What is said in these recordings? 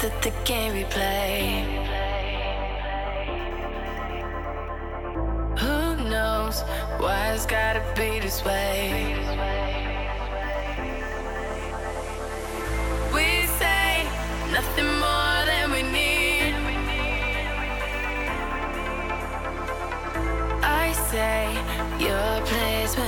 that the game we play. Who knows why it's gotta be this way? We say nothing more than we need. I say your place.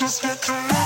Just hit the road.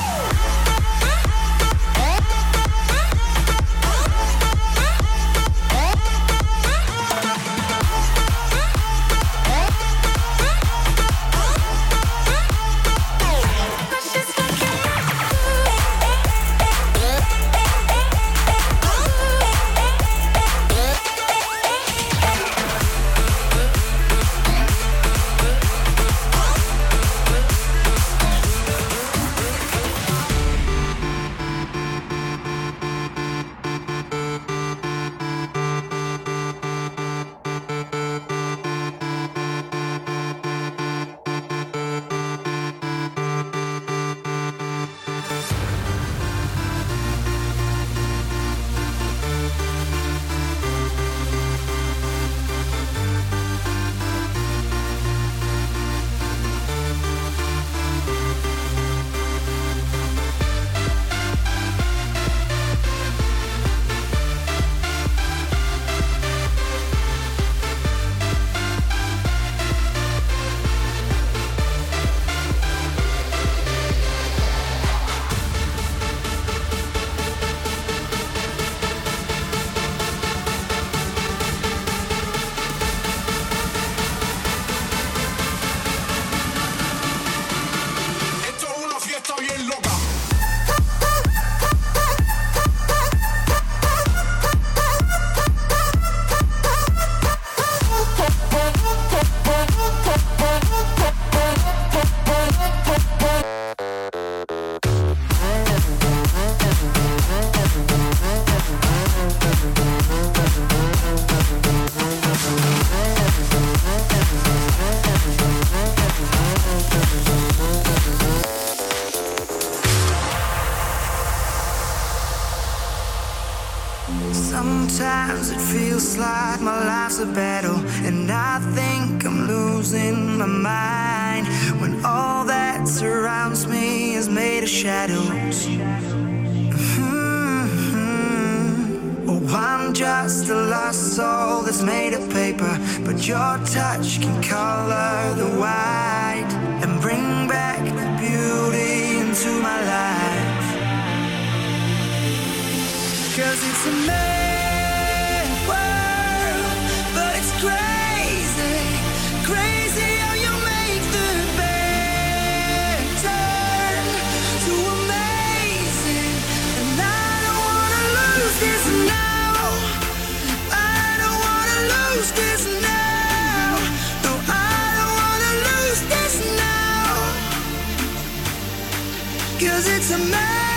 Your touch can color the white and bring back the beauty into my life. Cause it's a mad world, but it's crazy, crazy how you make the bad turn to amazing. And I don't wanna lose this now. I don't wanna lose this now. Cause it's a mad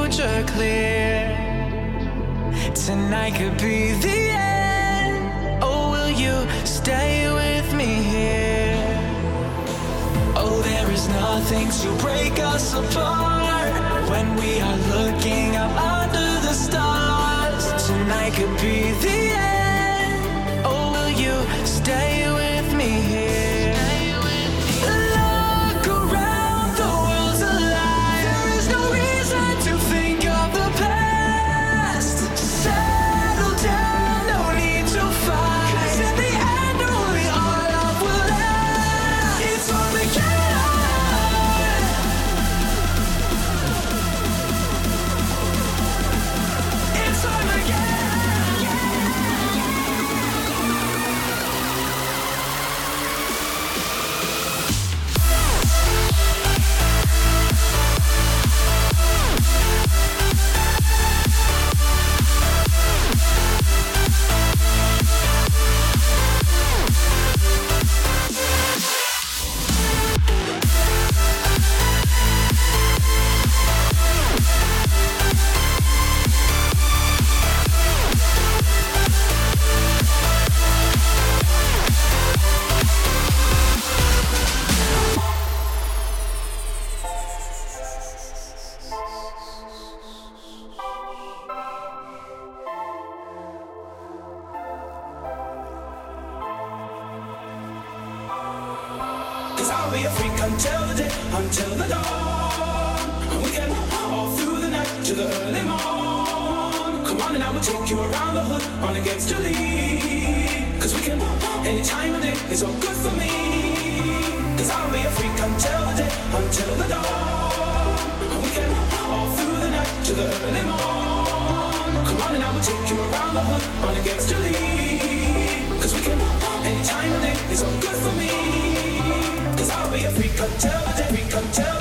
future clear. Tonight could be the end. Oh, will you stay with me here? Oh, there is nothing to break us apart when we are looking up under the stars. Tonight could be the end. Oh, will you stay with me? everything is all good for me. Cause I'll be a freak until the day, until the dawn. And we can all through the night to the early morn. Come on and I will take you around the hood run against your lead. Cause we can any time of day is all good for me. Cause I'll be a freak until the day, freak until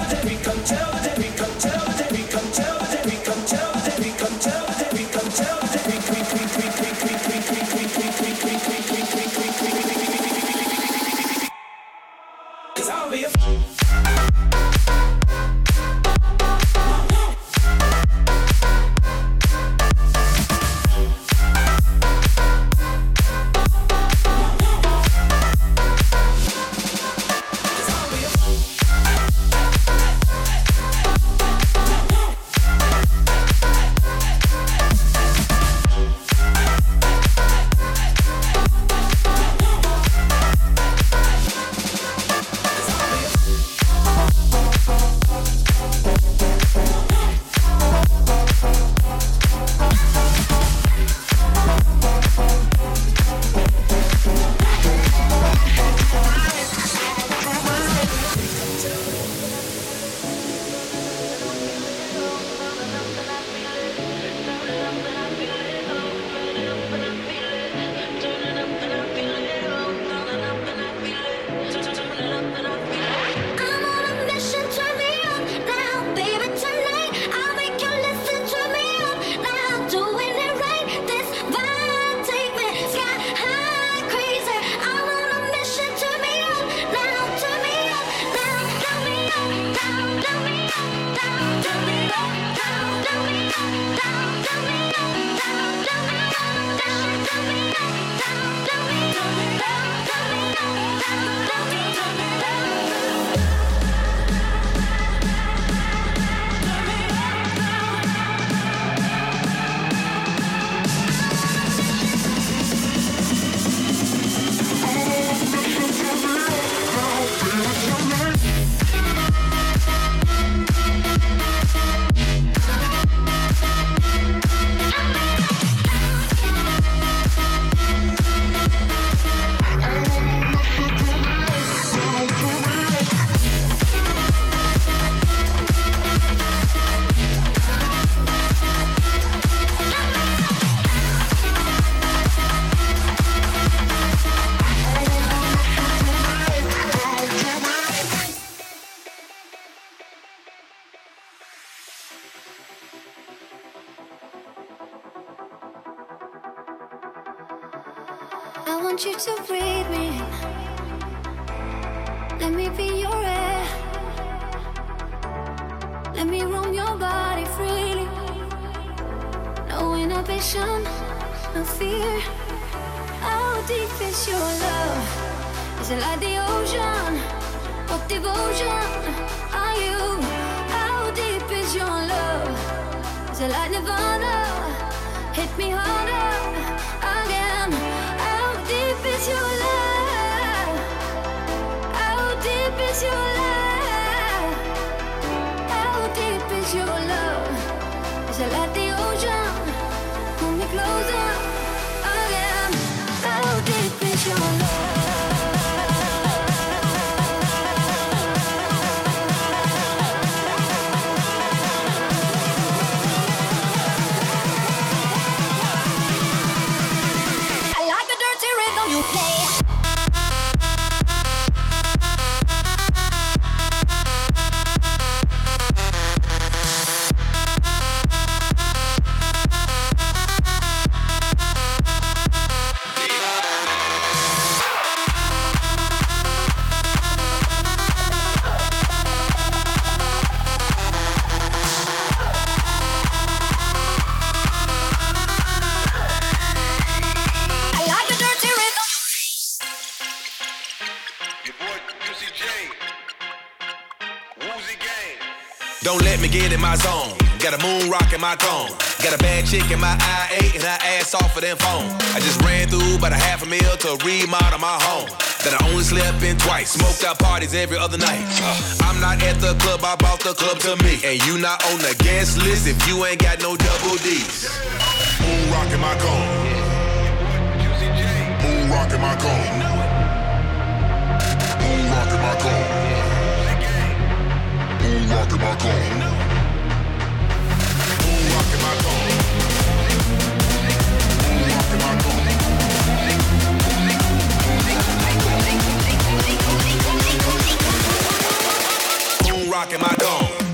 want you to breathe me. Let me be your air. Let me roam your body freely. No inhibition, no fear. How deep is your love? Is it like the ocean? What devotion are you? How deep is your love? Is it like Nirvana? Hit me harder deep In my zone. Got a moon rock in my cone. Got a bad chick in my IA and her ass off of them phone. I just ran through about a half a mil to remodel my home. That I only slept in twice. Smoked out parties every other night. Uh, I'm not at the club, I bought the club to me. And you not on the guest list if you ain't got no double D's. Moon rock in my cone. Moon rock in my cone. Moon rock in my cone. Moon rock in my cone. Moon rock in my cone.